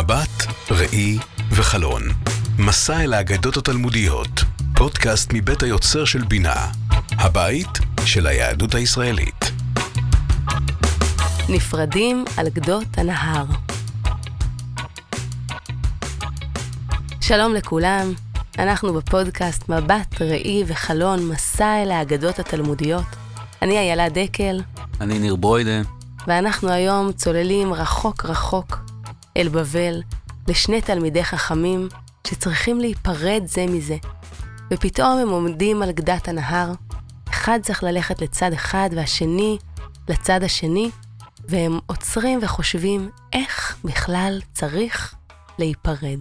מבט, ראי וחלון. מסע אל האגדות התלמודיות. פודקאסט מבית היוצר של בינה. הבית של היהדות הישראלית. נפרדים על גדות הנהר. שלום לכולם, אנחנו בפודקאסט מבט, ראי וחלון, מסע אל האגדות התלמודיות. אני איילה דקל. אני ניר ברוידה. ואנחנו היום צוללים רחוק רחוק אל בבל, לשני תלמידי חכמים שצריכים להיפרד זה מזה. ופתאום הם עומדים על גדת הנהר, אחד צריך ללכת לצד אחד והשני לצד השני, והם עוצרים וחושבים איך בכלל צריך להיפרד.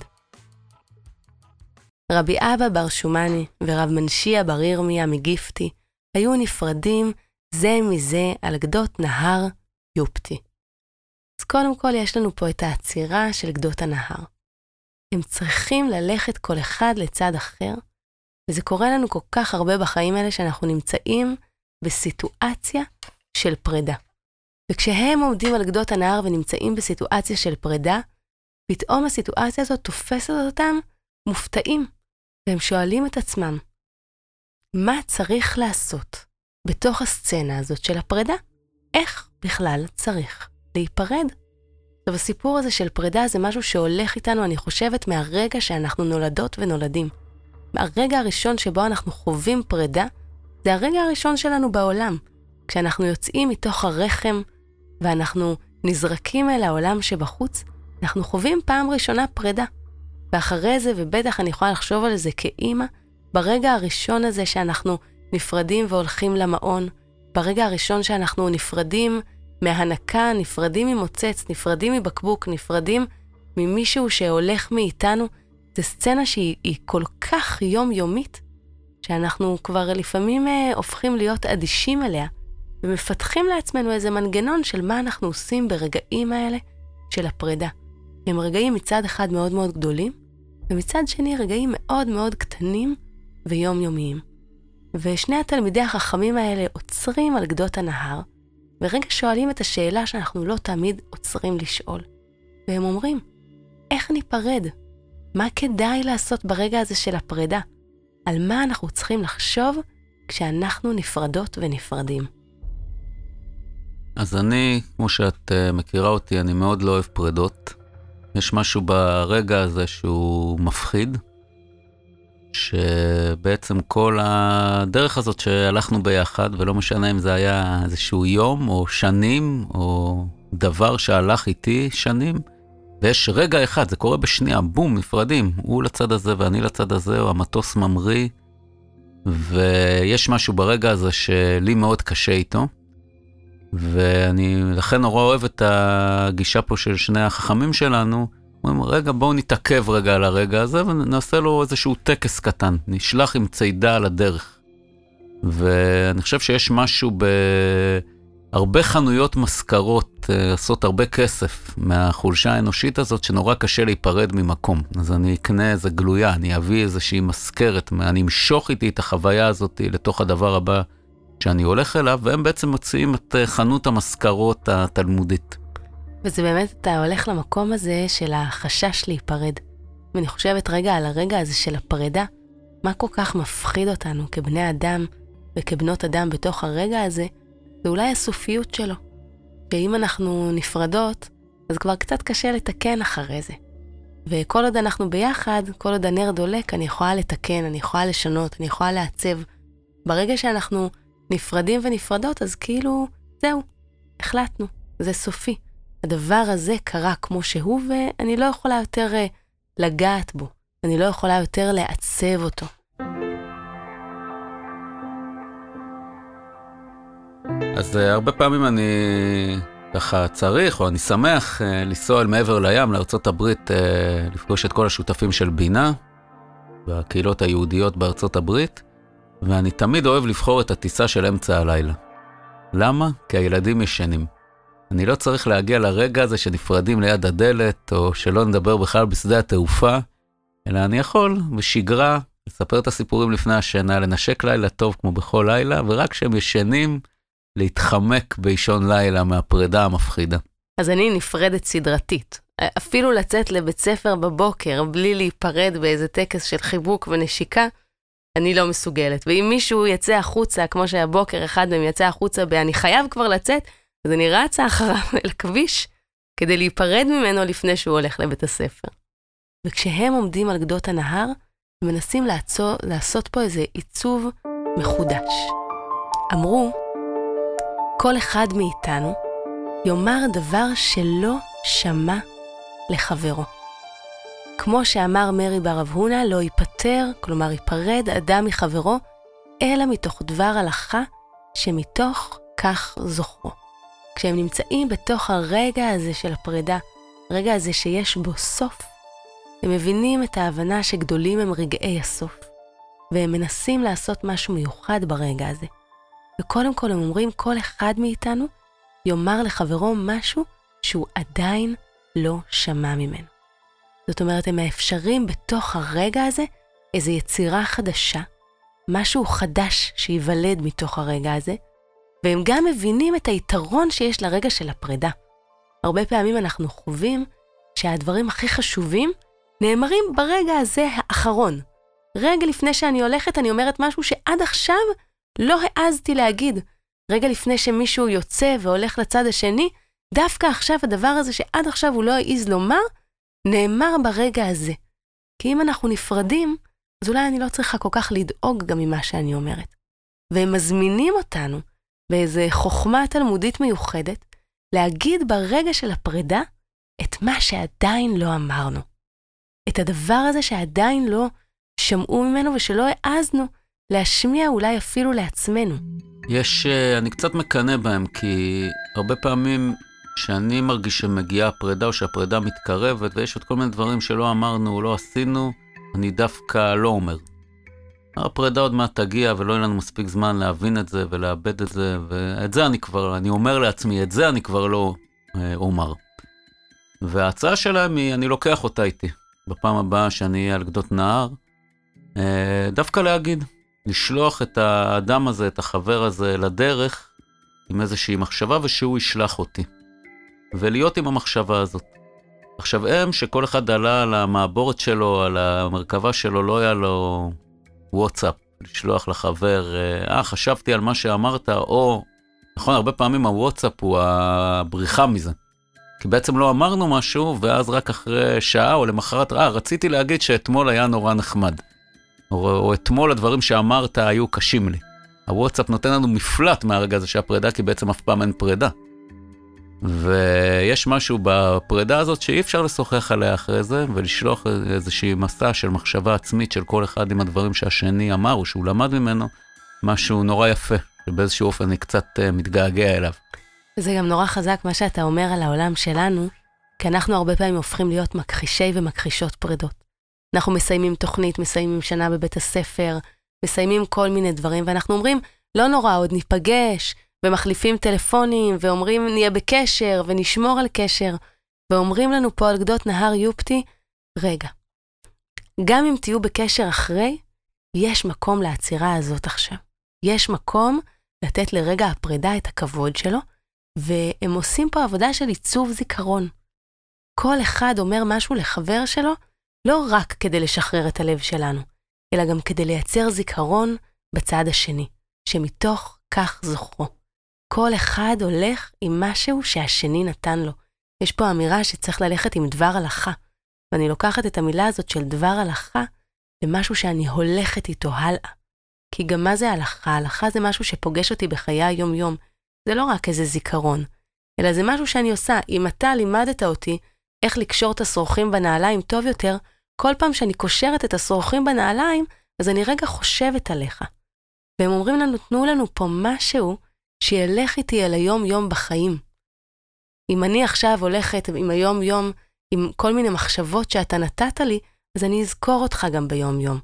רבי אבא בר שומני ורב מנשיה בר ירמיה מגיפטי היו נפרדים זה מזה על גדות נהר יופטי. קודם כל יש לנו פה את העצירה של גדות הנהר. הם צריכים ללכת כל אחד לצד אחר, וזה קורה לנו כל כך הרבה בחיים האלה שאנחנו נמצאים בסיטואציה של פרידה. וכשהם עומדים על גדות הנהר ונמצאים בסיטואציה של פרידה, פתאום הסיטואציה הזאת תופסת אותם מופתעים, והם שואלים את עצמם, מה צריך לעשות בתוך הסצנה הזאת של הפרידה? איך בכלל צריך להיפרד? עכשיו, הסיפור הזה של פרידה זה משהו שהולך איתנו, אני חושבת, מהרגע שאנחנו נולדות ונולדים. מהרגע הראשון שבו אנחנו חווים פרידה, זה הרגע הראשון שלנו בעולם. כשאנחנו יוצאים מתוך הרחם ואנחנו נזרקים אל העולם שבחוץ, אנחנו חווים פעם ראשונה פרידה. ואחרי זה, ובטח אני יכולה לחשוב על זה כאימא, ברגע הראשון הזה שאנחנו נפרדים והולכים למעון, ברגע הראשון שאנחנו נפרדים מהנקה, נפרדים ממוצץ, נפרדים מבקבוק, נפרדים ממישהו שהולך מאיתנו, זו סצנה שהיא כל כך יומיומית, שאנחנו כבר לפעמים אה, הופכים להיות אדישים אליה, ומפתחים לעצמנו איזה מנגנון של מה אנחנו עושים ברגעים האלה של הפרידה. הם רגעים מצד אחד מאוד מאוד גדולים, ומצד שני רגעים מאוד מאוד קטנים ויומיומיים. ושני התלמידי החכמים האלה עוצרים על גדות הנהר, ורגע שואלים את השאלה שאנחנו לא תמיד עוצרים לשאול. והם אומרים, איך ניפרד? מה כדאי לעשות ברגע הזה של הפרידה? על מה אנחנו צריכים לחשוב כשאנחנו נפרדות ונפרדים? אז אני, כמו שאת uh, מכירה אותי, אני מאוד לא אוהב פרידות. יש משהו ברגע הזה שהוא מפחיד, שבעצם כל הדרך הזאת שהלכנו ביחד, ולא משנה אם זה היה איזשהו יום או שנים, או דבר שהלך איתי שנים, ויש רגע אחד, זה קורה בשנייה, בום, נפרדים, הוא לצד הזה ואני לצד הזה, או המטוס ממריא, ויש משהו ברגע הזה שלי מאוד קשה איתו. ואני לכן נורא אוהב את הגישה פה של שני החכמים שלנו, אומרים, רגע, בואו נתעכב רגע על הרגע הזה ונעשה לו איזשהו טקס קטן, נשלח עם צידה על הדרך. ואני חושב שיש משהו בהרבה חנויות משכרות אה, עושות הרבה כסף מהחולשה האנושית הזאת, שנורא קשה להיפרד ממקום. אז אני אקנה איזה גלויה, אני אביא איזושהי מזכרת, אני אמשוך איתי את החוויה הזאת לתוך הדבר הבא שאני הולך אליו, והם בעצם מוציאים את אה, חנות המזכרות התלמודית. וזה באמת, אתה הולך למקום הזה של החשש להיפרד. ואני חושבת רגע על הרגע הזה של הפרידה, מה כל כך מפחיד אותנו כבני אדם וכבנות אדם בתוך הרגע הזה, זה אולי הסופיות שלו. שאם אנחנו נפרדות, אז כבר קצת קשה לתקן אחרי זה. וכל עוד אנחנו ביחד, כל עוד הנר דולק, אני יכולה לתקן, אני יכולה לשנות, אני יכולה לעצב. ברגע שאנחנו נפרדים ונפרדות, אז כאילו, זהו, החלטנו, זה סופי. הדבר הזה קרה כמו שהוא, ואני לא יכולה יותר uh, לגעת בו. אני לא יכולה יותר לעצב אותו. אז uh, הרבה פעמים אני ככה צריך, או אני שמח uh, לנסוע אל מעבר לים, לארה"ב, לפגוש את כל השותפים של בינה, והקהילות היהודיות הברית, ואני תמיד אוהב לבחור את הטיסה של אמצע הלילה. למה? כי הילדים ישנים. אני לא צריך להגיע לרגע הזה שנפרדים ליד הדלת, או שלא נדבר בכלל בשדה התעופה, אלא אני יכול בשגרה לספר את הסיפורים לפני השינה, לנשק לילה טוב כמו בכל לילה, ורק כשהם ישנים, להתחמק באישון לילה מהפרידה המפחידה. אז אני נפרדת סדרתית. אפילו לצאת לבית ספר בבוקר בלי להיפרד באיזה טקס של חיבוק ונשיקה, אני לא מסוגלת. ואם מישהו יצא החוצה, כמו שהבוקר אחד מהם יצא החוצה ב"אני חייב כבר לצאת", אז אני רצה אחריו אל הכביש כדי להיפרד ממנו לפני שהוא הולך לבית הספר. וכשהם עומדים על גדות הנהר, מנסים לעצור, לעשות פה איזה עיצוב מחודש. אמרו, כל אחד מאיתנו יאמר דבר שלא שמע לחברו. כמו שאמר מרי ברב הונא, לא ייפטר, כלומר ייפרד אדם מחברו, אלא מתוך דבר הלכה שמתוך כך זוכרו. כשהם נמצאים בתוך הרגע הזה של הפרידה, הרגע הזה שיש בו סוף, הם מבינים את ההבנה שגדולים הם רגעי הסוף, והם מנסים לעשות משהו מיוחד ברגע הזה. וקודם כל הם אומרים, כל אחד מאיתנו יאמר לחברו משהו שהוא עדיין לא שמע ממנו. זאת אומרת, הם מאפשרים בתוך הרגע הזה איזו יצירה חדשה, משהו חדש שייוולד מתוך הרגע הזה, והם גם מבינים את היתרון שיש לרגע של הפרידה. הרבה פעמים אנחנו חווים שהדברים הכי חשובים נאמרים ברגע הזה האחרון. רגע לפני שאני הולכת, אני אומרת משהו שעד עכשיו לא העזתי להגיד. רגע לפני שמישהו יוצא והולך לצד השני, דווקא עכשיו הדבר הזה שעד עכשיו הוא לא העז לומר, נאמר ברגע הזה. כי אם אנחנו נפרדים, אז אולי אני לא צריכה כל כך לדאוג גם ממה שאני אומרת. והם מזמינים אותנו, באיזו חוכמה תלמודית מיוחדת, להגיד ברגע של הפרידה את מה שעדיין לא אמרנו. את הדבר הזה שעדיין לא שמעו ממנו ושלא העזנו להשמיע אולי אפילו לעצמנו. יש, אה, אני קצת מקנא בהם, כי הרבה פעמים כשאני מרגיש שמגיעה הפרידה או שהפרידה מתקרבת ויש עוד כל מיני דברים שלא אמרנו או לא עשינו, אני דווקא לא אומר. הפרידה עוד מעט תגיע ולא יהיה לנו מספיק זמן להבין את זה ולאבד את זה, ואת זה אני כבר, אני אומר לעצמי, את זה אני כבר לא אה, אומר. וההצעה שלהם היא, אני לוקח אותה איתי. בפעם הבאה שאני אהיה על גדות נהר, אה, דווקא להגיד, לשלוח את האדם הזה, את החבר הזה, לדרך עם איזושהי מחשבה ושהוא ישלח אותי. ולהיות עם המחשבה הזאת. עכשיו הם, שכל אחד עלה על המעבורת שלו, על המרכבה שלו, לא היה לו וואטסאפ, לשלוח לחבר, אה, חשבתי על מה שאמרת, או, נכון, הרבה פעמים הוואטסאפ הוא הבריחה מזה. כי בעצם לא אמרנו משהו, ואז רק אחרי שעה או למחרת, אה, רציתי להגיד שאתמול היה נורא נחמד. או, או אתמול הדברים שאמרת היו קשים לי. הוואטסאפ נותן לנו מפלט מהרגע הזה שהפרידה, כי בעצם אף פעם אין פרידה. ויש משהו בפרידה הזאת שאי אפשר לשוחח עליה אחרי זה, ולשלוח איזושהי מסע של מחשבה עצמית של כל אחד עם הדברים שהשני אמר או שהוא למד ממנו, משהו נורא יפה, שבאיזשהו אופן אני קצת uh, מתגעגע אליו. זה גם נורא חזק מה שאתה אומר על העולם שלנו, כי אנחנו הרבה פעמים הופכים להיות מכחישי ומכחישות פרידות. אנחנו מסיימים תוכנית, מסיימים שנה בבית הספר, מסיימים כל מיני דברים, ואנחנו אומרים, לא נורא, עוד ניפגש, ומחליפים טלפונים, ואומרים נהיה בקשר, ונשמור על קשר, ואומרים לנו פה על גדות נהר יופטי, רגע, גם אם תהיו בקשר אחרי, יש מקום לעצירה הזאת עכשיו. יש מקום לתת לרגע הפרידה את הכבוד שלו, והם עושים פה עבודה של עיצוב זיכרון. כל אחד אומר משהו לחבר שלו, לא רק כדי לשחרר את הלב שלנו, אלא גם כדי לייצר זיכרון בצד השני, שמתוך כך זוכרו. כל אחד הולך עם משהו שהשני נתן לו. יש פה אמירה שצריך ללכת עם דבר הלכה, ואני לוקחת את המילה הזאת של דבר הלכה למשהו שאני הולכת איתו הלאה. כי גם מה זה הלכה? הלכה זה משהו שפוגש אותי בחיי היום-יום. זה לא רק איזה זיכרון, אלא זה משהו שאני עושה. אם אתה לימדת אותי איך לקשור את השרוכים בנעליים טוב יותר, כל פעם שאני קושרת את השרוכים בנעליים, אז אני רגע חושבת עליך. והם אומרים לנו, תנו לנו פה משהו שילך איתי אל היום-יום בחיים. אם אני עכשיו הולכת עם היום-יום, עם כל מיני מחשבות שאתה נתת לי, אז אני אזכור אותך גם ביום-יום.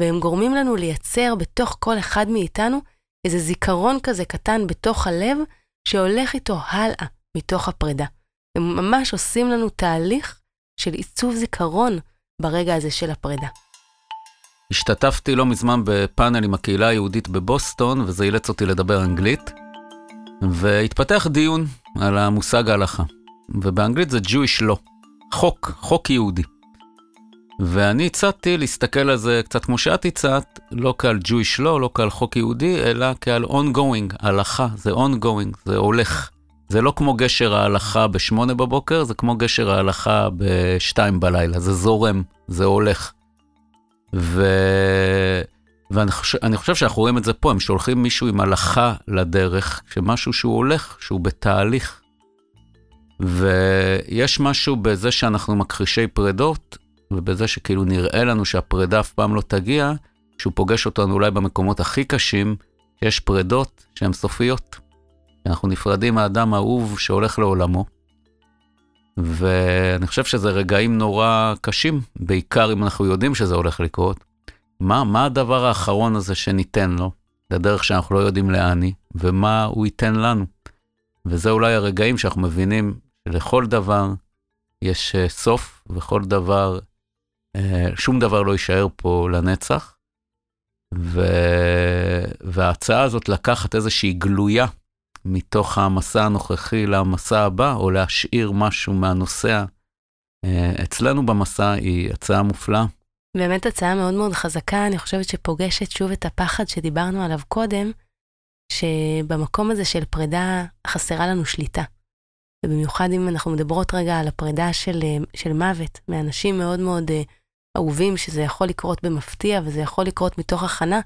והם גורמים לנו לייצר בתוך כל אחד מאיתנו איזה זיכרון כזה קטן בתוך הלב, שהולך איתו הלאה מתוך הפרידה. הם ממש עושים לנו תהליך של עיצוב זיכרון ברגע הזה של הפרידה. השתתפתי לא מזמן בפאנל עם הקהילה היהודית בבוסטון, וזה אילץ אותי לדבר אנגלית. והתפתח דיון על המושג ההלכה, ובאנגלית זה Jewish law. חוק, חוק יהודי. ואני הצעתי להסתכל על זה קצת כמו שאת הצעת, לא כעל Jewish law, לא כעל חוק יהודי, אלא כעל ongoing, הלכה, זה ongoing, זה הולך. זה לא כמו גשר ההלכה בשמונה בבוקר, זה כמו גשר ההלכה בשתיים בלילה, זה זורם, זה הולך. ו... ואני חושב, שאנחנו רואים את זה פה, הם שולחים מישהו עם הלכה לדרך, שמשהו שהוא הולך, שהוא בתהליך. ויש משהו בזה שאנחנו מכחישי פרדות, ובזה שכאילו נראה לנו שהפרידה אף פעם לא תגיע, שהוא פוגש אותנו אולי במקומות הכי קשים, יש פרידות שהן סופיות. אנחנו נפרדים מהאדם האהוב שהולך לעולמו. ואני חושב שזה רגעים נורא קשים, בעיקר אם אנחנו יודעים שזה הולך לקרות. מה, מה הדבר האחרון הזה שניתן לו, לדרך שאנחנו לא יודעים לאן היא, ומה הוא ייתן לנו. וזה אולי הרגעים שאנחנו מבינים שלכל דבר יש אה, סוף, וכל דבר אה, שום דבר לא יישאר פה לנצח. ו... וההצעה הזאת לקחת איזושהי גלויה מתוך המסע הנוכחי למסע הבא, או להשאיר משהו מהנוסע אה, אצלנו במסע, היא הצעה מופלאה. באמת הצעה מאוד מאוד חזקה, אני חושבת שפוגשת שוב את הפחד שדיברנו עליו קודם, שבמקום הזה של פרידה חסרה לנו שליטה. ובמיוחד אם אנחנו מדברות רגע על הפרידה של, אה, של מוות מאנשים מאוד מאוד אהובים שזה יכול לקרות במפתיע וזה יכול לקרות מתוך הכנה,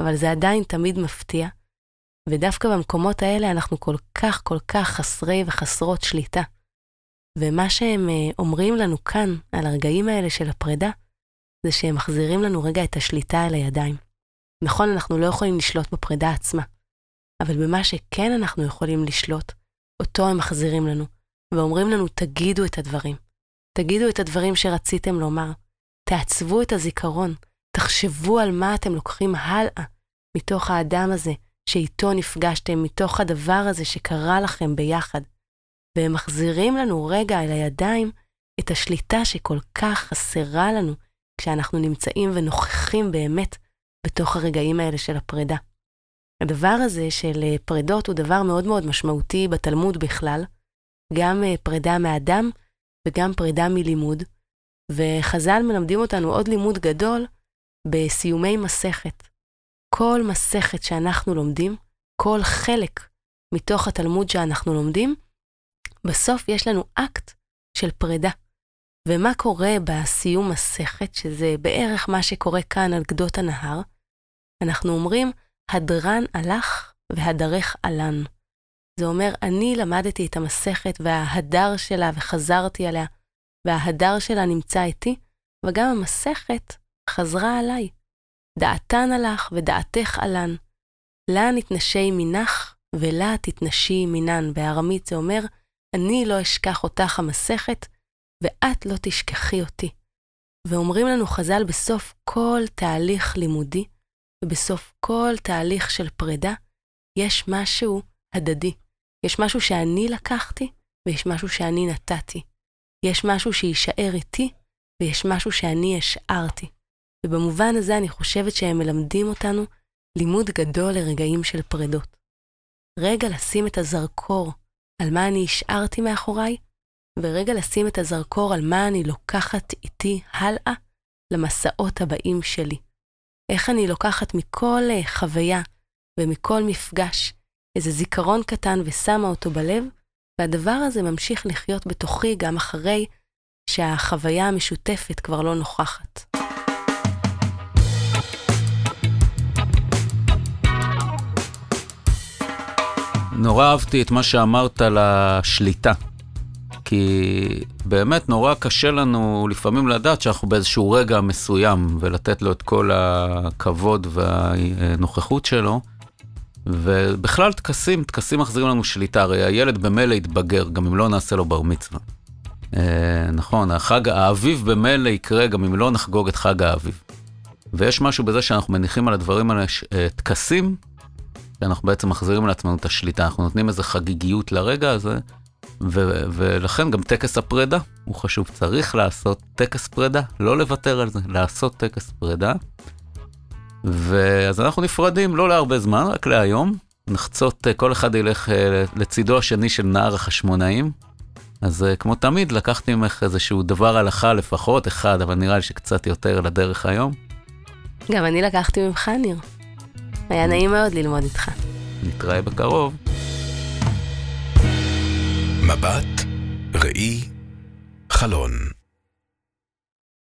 אבל זה עדיין תמיד מפתיע. ודווקא במקומות האלה אנחנו כל כך כל כך חסרי וחסרות שליטה. ומה שהם אה, אומרים לנו כאן, על הרגעים האלה של הפרידה, זה שהם מחזירים לנו רגע את השליטה אל הידיים. נכון, אנחנו לא יכולים לשלוט בפרידה עצמה, אבל במה שכן אנחנו יכולים לשלוט, אותו הם מחזירים לנו, ואומרים לנו, תגידו את הדברים. תגידו את הדברים שרציתם לומר. תעצבו את הזיכרון, תחשבו על מה אתם לוקחים הלאה מתוך האדם הזה שאיתו נפגשתם, מתוך הדבר הזה שקרה לכם ביחד. והם מחזירים לנו רגע אל הידיים את השליטה שכל כך חסרה לנו כשאנחנו נמצאים ונוכחים באמת בתוך הרגעים האלה של הפרידה. הדבר הזה של אה, פרידות הוא דבר מאוד מאוד משמעותי בתלמוד בכלל, גם אה, פרידה מאדם וגם פרידה מלימוד, וחז"ל מלמדים אותנו עוד לימוד גדול בסיומי מסכת. כל מסכת שאנחנו לומדים, כל חלק מתוך התלמוד שאנחנו לומדים, בסוף יש לנו אקט של פרידה. ומה קורה בסיום מסכת, שזה בערך מה שקורה כאן על גדות הנהר? אנחנו אומרים, הדרן הלך והדרך עלן. זה אומר, אני למדתי את המסכת וההדר שלה וחזרתי עליה, וההדר שלה נמצא איתי, וגם המסכת חזרה עליי. דעתן הלך ודעתך עלן. לה נתנשי מנך ולה תתנשי מנן. בארמית זה אומר, אני לא אשכח אותך המסכת, ואת לא תשכחי אותי. ואומרים לנו חז"ל בסוף כל תהליך לימודי, ובסוף כל תהליך של פרידה, יש משהו הדדי. יש משהו שאני לקחתי, ויש משהו שאני נתתי. יש משהו שיישאר איתי, ויש משהו שאני השארתי. ובמובן הזה אני חושבת שהם מלמדים אותנו לימוד גדול לרגעים של פרדות. רגע לשים את הזרקור על מה אני השארתי מאחוריי, ורגע לשים את הזרקור על מה אני לוקחת איתי הלאה למסעות הבאים שלי. איך אני לוקחת מכל אה, חוויה ומכל מפגש איזה זיכרון קטן ושמה אותו בלב, והדבר הזה ממשיך לחיות בתוכי גם אחרי שהחוויה המשותפת כבר לא נוכחת. נורא אהבתי את מה שאמרת על השליטה. כי באמת נורא קשה לנו לפעמים לדעת שאנחנו באיזשהו רגע מסוים ולתת לו את כל הכבוד והנוכחות שלו. ובכלל טקסים, טקסים מחזירים לנו שליטה, הרי הילד במילא יתבגר, גם אם לא נעשה לו בר מצווה. אה, נכון, החג האביב במילא יקרה גם אם לא נחגוג את חג האביב. ויש משהו בזה שאנחנו מניחים על הדברים האלה אה, טקסים, שאנחנו בעצם מחזירים לעצמנו את השליטה, אנחנו נותנים איזו חגיגיות לרגע הזה, ו- ולכן גם טקס הפרידה הוא חשוב, צריך לעשות טקס פרידה, לא לוותר על זה, לעשות טקס פרידה. ואז אנחנו נפרדים לא להרבה זמן, רק להיום. נחצות, אה, כל אחד ילך אה, לצידו השני של נהר החשמונאים, אז uh, כמו תמיד, לקחתי ממך איזשהו דבר הלכה לפחות, אחד, אבל נראה לי שקצת יותר לדרך היום. גם אני לקחתי ממך, ניר. היה נעים מאוד ללמוד איתך. נתראה בקרוב. מבט, ראי, חלון.